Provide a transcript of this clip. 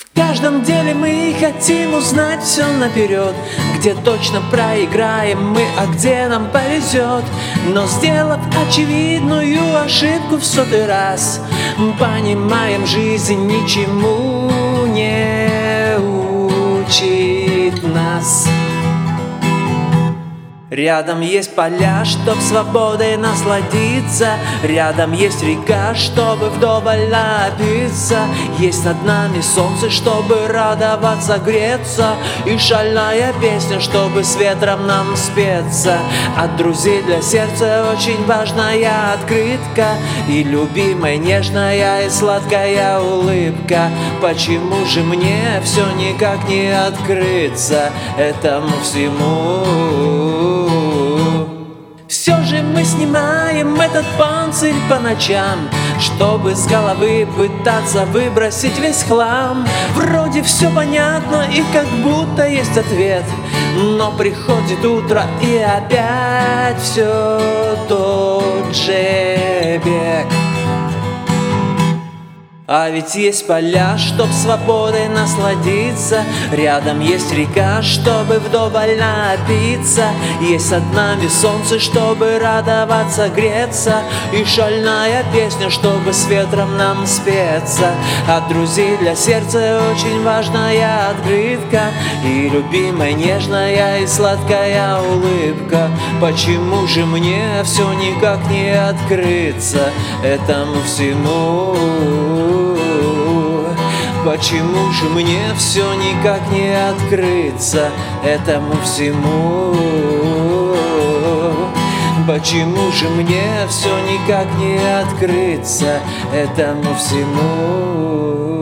В каждом деле мы хотим узнать все наперед Где точно проиграем мы, а где нам повезет Но сделав очевидную ошибку в сотый раз Понимаем, жизнь ничему Рядом есть поля, чтоб свободой насладиться. Рядом есть река, чтобы вдоволь напиться. Есть над нами солнце, чтобы радоваться, греться. И шальная песня, чтобы с ветром нам спеться. От друзей для сердца очень важная открытка. И любимая нежная и сладкая улыбка. Почему же мне все никак не открыться этому всему? Снимаем этот панцирь по ночам Чтобы с головы пытаться выбросить весь хлам. Вроде все понятно и как будто есть ответ Но приходит утро и опять все тот же а ведь есть поля, чтоб свободой насладиться. Рядом есть река, чтобы вдоволь напиться. Есть над нами солнце, чтобы радоваться, греться. И шальная песня, чтобы с ветром нам спеться. От друзей для сердца очень важная открытка. И любимая нежная и сладкая улыбка. Почему же мне все никак не открыться этому всему? Почему же мне все никак не открыться этому всему? Почему же мне все никак не открыться этому всему?